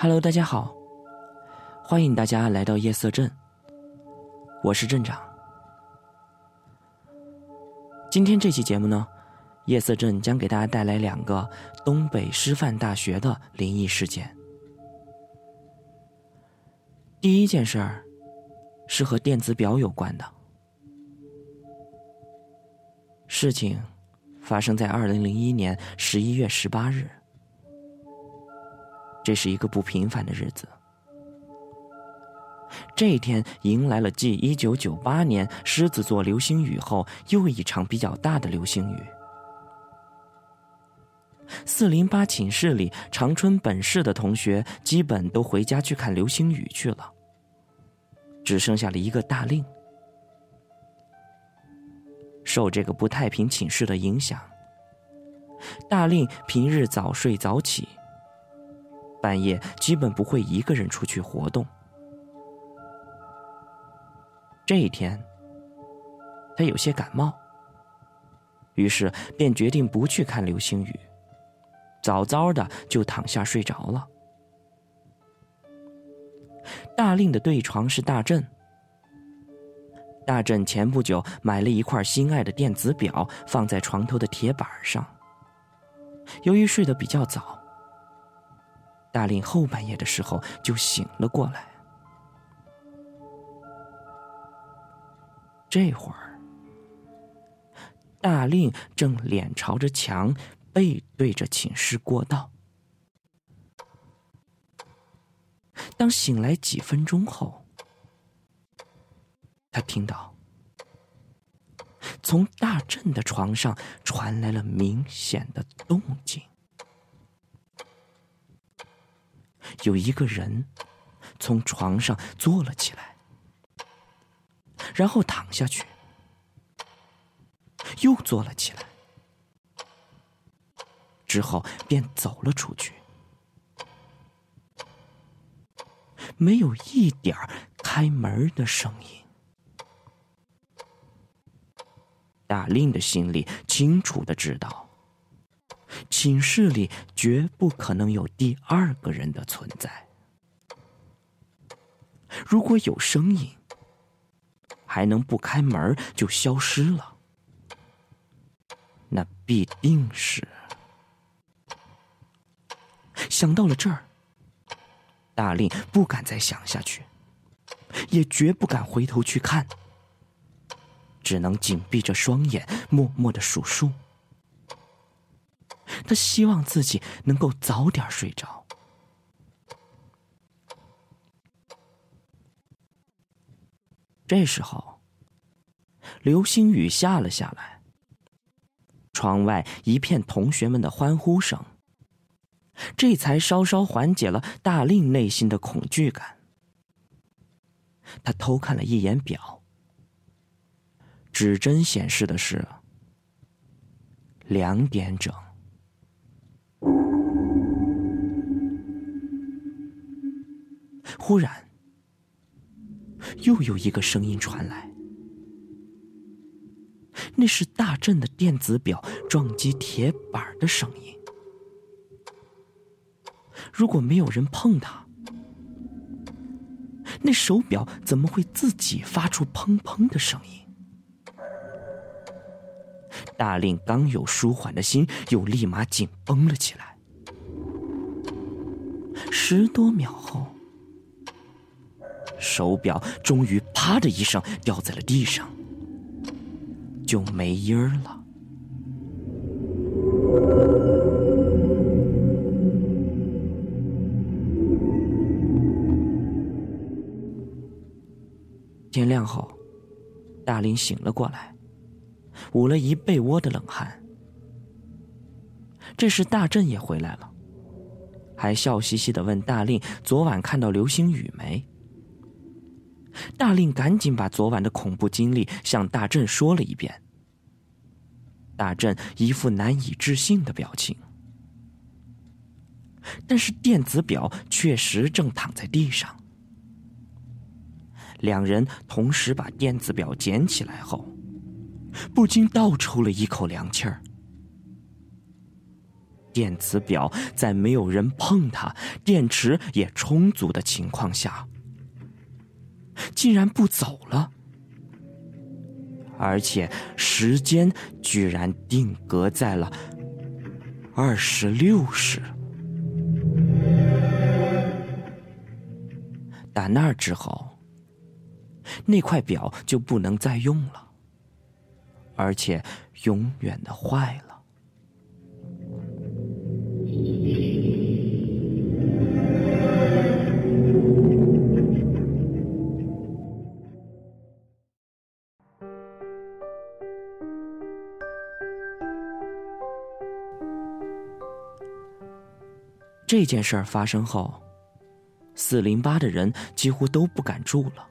Hello，大家好，欢迎大家来到夜色镇，我是镇长。今天这期节目呢，夜色镇将给大家带来两个东北师范大学的灵异事件。第一件事儿是和电子表有关的，事情发生在二零零一年十一月十八日。这是一个不平凡的日子。这一天迎来了继一九九八年狮子座流星雨后又一场比较大的流星雨。四零八寝室里，长春本市的同学基本都回家去看流星雨去了，只剩下了一个大令。受这个不太平寝室的影响，大令平日早睡早起。半夜基本不会一个人出去活动。这一天，他有些感冒，于是便决定不去看流星雨，早早的就躺下睡着了。大令的对床是大震，大震前不久买了一块心爱的电子表，放在床头的铁板上。由于睡得比较早。大令后半夜的时候就醒了过来。这会儿，大令正脸朝着墙，背对着寝室过道。当醒来几分钟后，他听到从大震的床上传来了明显的动静。有一个人从床上坐了起来，然后躺下去，又坐了起来，之后便走了出去，没有一点开门的声音。大令的心里清楚的知道。寝室里绝不可能有第二个人的存在。如果有声音，还能不开门就消失了，那必定是……想到了这儿，大令不敢再想下去，也绝不敢回头去看，只能紧闭着双眼，默默的数数。他希望自己能够早点睡着。这时候，流星雨下了下来，窗外一片同学们的欢呼声，这才稍稍缓解了大令内心的恐惧感。他偷看了一眼表，指针显示的是两点整。忽然，又有一个声音传来，那是大震的电子表撞击铁板的声音。如果没有人碰它，那手表怎么会自己发出砰砰的声音？大令刚有舒缓的心，又立马紧绷了起来。十多秒后。手表终于“啪”的一声掉在了地上，就没音儿了。天亮后，大林醒了过来，捂了一被窝的冷汗。这时大振也回来了，还笑嘻嘻的问大令：“昨晚看到流星雨没？”大令赶紧把昨晚的恐怖经历向大震说了一遍。大震一副难以置信的表情，但是电子表确实正躺在地上。两人同时把电子表捡起来后，不禁倒抽了一口凉气儿。电子表在没有人碰它、电池也充足的情况下，竟然不走了，而且时间居然定格在了二十六时。打那儿之后，那块表就不能再用了，而且永远的坏了。这件事儿发生后，四零八的人几乎都不敢住了，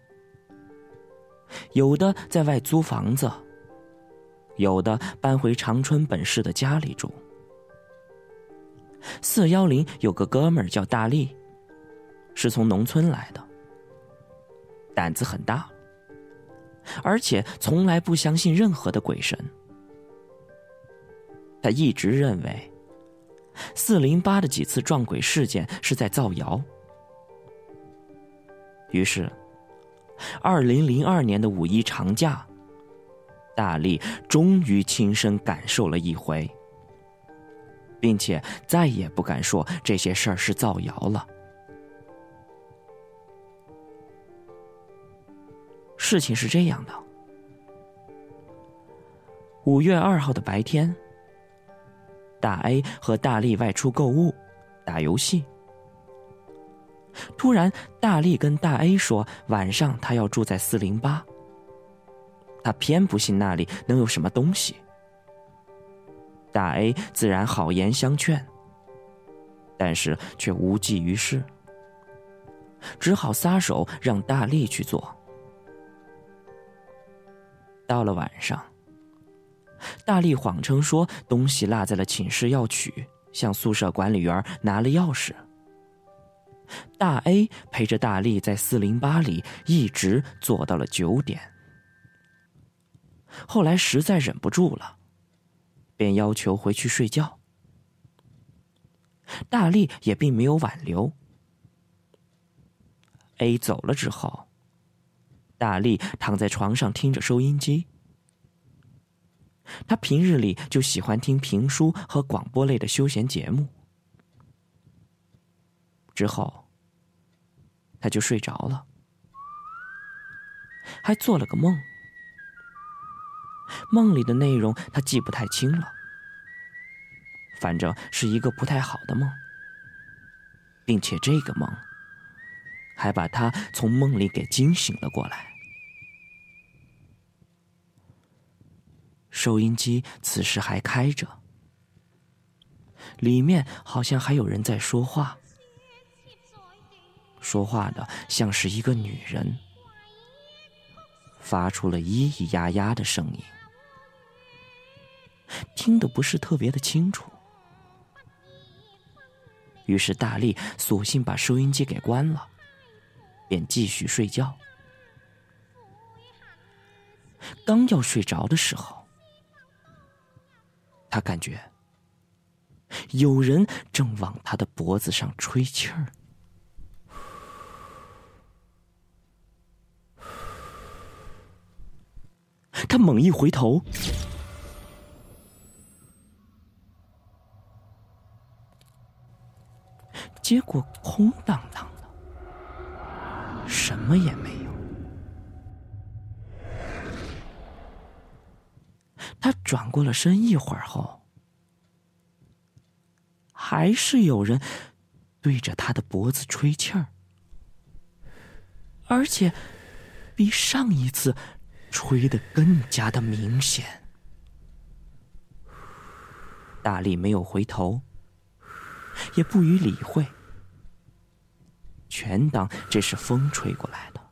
有的在外租房子，有的搬回长春本市的家里住。四幺零有个哥们儿叫大力，是从农村来的，胆子很大，而且从来不相信任何的鬼神。他一直认为。四零八的几次撞鬼事件是在造谣，于是，二零零二年的五一长假，大力终于亲身感受了一回，并且再也不敢说这些事儿是造谣了。事情是这样的，五月二号的白天。大 A 和大力外出购物、打游戏。突然，大力跟大 A 说：“晚上他要住在四零八。”他偏不信那里能有什么东西。大 A 自然好言相劝，但是却无济于事，只好撒手让大力去做。到了晚上。大力谎称说东西落在了寝室要取，向宿舍管理员拿了钥匙。大 A 陪着大力在四零八里一直坐到了九点，后来实在忍不住了，便要求回去睡觉。大力也并没有挽留。A 走了之后，大力躺在床上听着收音机。他平日里就喜欢听评书和广播类的休闲节目，之后他就睡着了，还做了个梦，梦里的内容他记不太清了，反正是一个不太好的梦，并且这个梦还把他从梦里给惊醒了过来。收音机此时还开着，里面好像还有人在说话，说话的像是一个女人，发出了咿咿呀呀的声音，听得不是特别的清楚。于是大力索性把收音机给关了，便继续睡觉。刚要睡着的时候。他感觉有人正往他的脖子上吹气儿，他猛一回头，结果空荡荡的，什么也没他转过了身，一会儿后，还是有人对着他的脖子吹气儿，而且比上一次吹得更加的明显。大力没有回头，也不予理会，全当这是风吹过来的。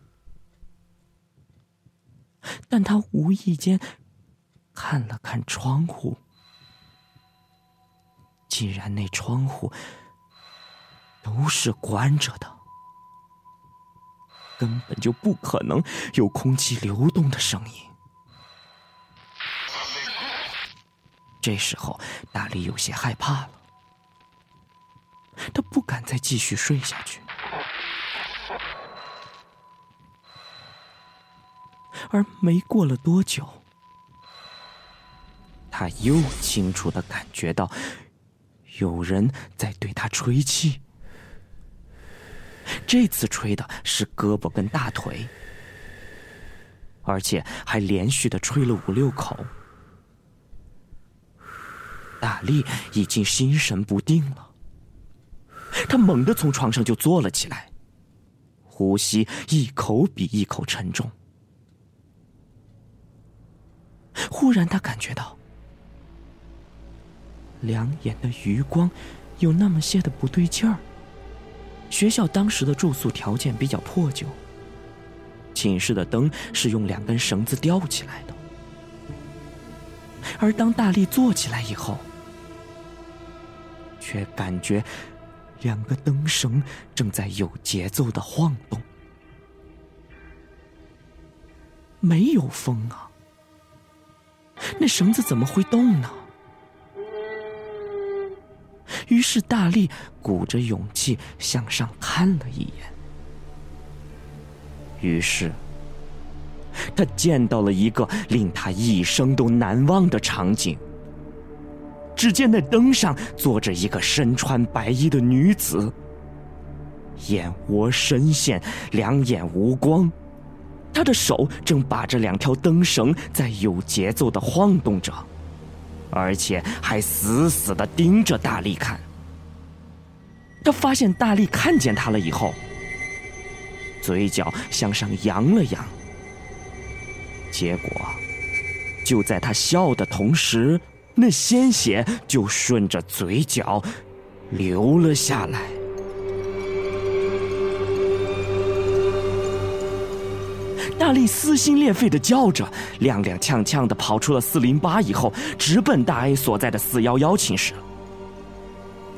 但他无意间。看了看窗户，竟然那窗户都是关着的，根本就不可能有空气流动的声音。这时候，大力有些害怕了，他不敢再继续睡下去。而没过了多久，他又清楚的感觉到有人在对他吹气。这次吹的是胳膊跟大腿，而且还连续的吹了五六口。大力已经心神不定了，他猛地从床上就坐了起来，呼吸一口比一口沉重。忽然，他感觉到两眼的余光有那么些的不对劲儿。学校当时的住宿条件比较破旧，寝室的灯是用两根绳子吊起来的，而当大力坐起来以后，却感觉两个灯绳正在有节奏的晃动，没有风啊，那绳子怎么会动呢？于是，大力鼓着勇气向上看了一眼。于是，他见到了一个令他一生都难忘的场景。只见那灯上坐着一个身穿白衣的女子，眼窝深陷，两眼无光，她的手正把着两条灯绳，在有节奏的晃动着。而且还死死的盯着大力看。他发现大力看见他了以后，嘴角向上扬了扬。结果，就在他笑的同时，那鲜血就顺着嘴角流了下来。大力撕心裂肺的叫着，踉踉跄跄的跑出了四零八，以后直奔大 A 所在的四幺幺寝室。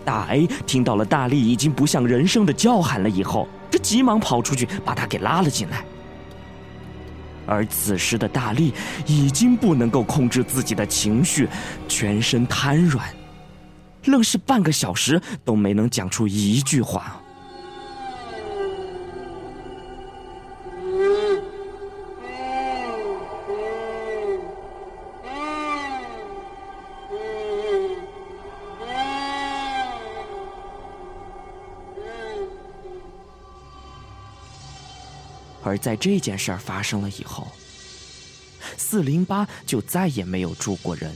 大 A 听到了大力已经不像人声的叫喊了以后，他急忙跑出去把他给拉了进来。而此时的大力已经不能够控制自己的情绪，全身瘫软，愣是半个小时都没能讲出一句话。而在这件事儿发生了以后，四零八就再也没有住过人。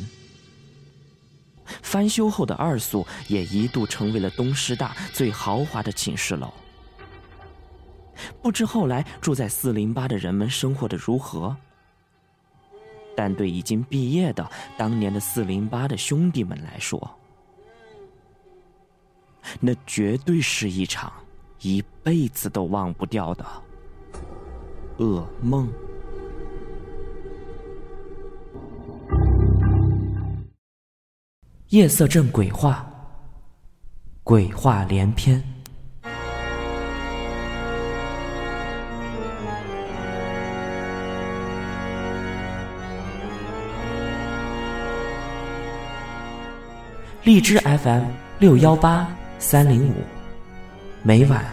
翻修后的二宿也一度成为了东师大最豪华的寝室楼。不知后来住在四零八的人们生活的如何，但对已经毕业的当年的四零八的兄弟们来说，那绝对是一场一辈子都忘不掉的。噩梦。夜色镇鬼话，鬼话连篇。荔枝 FM 六幺八三零五，每晚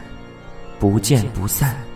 不见不散。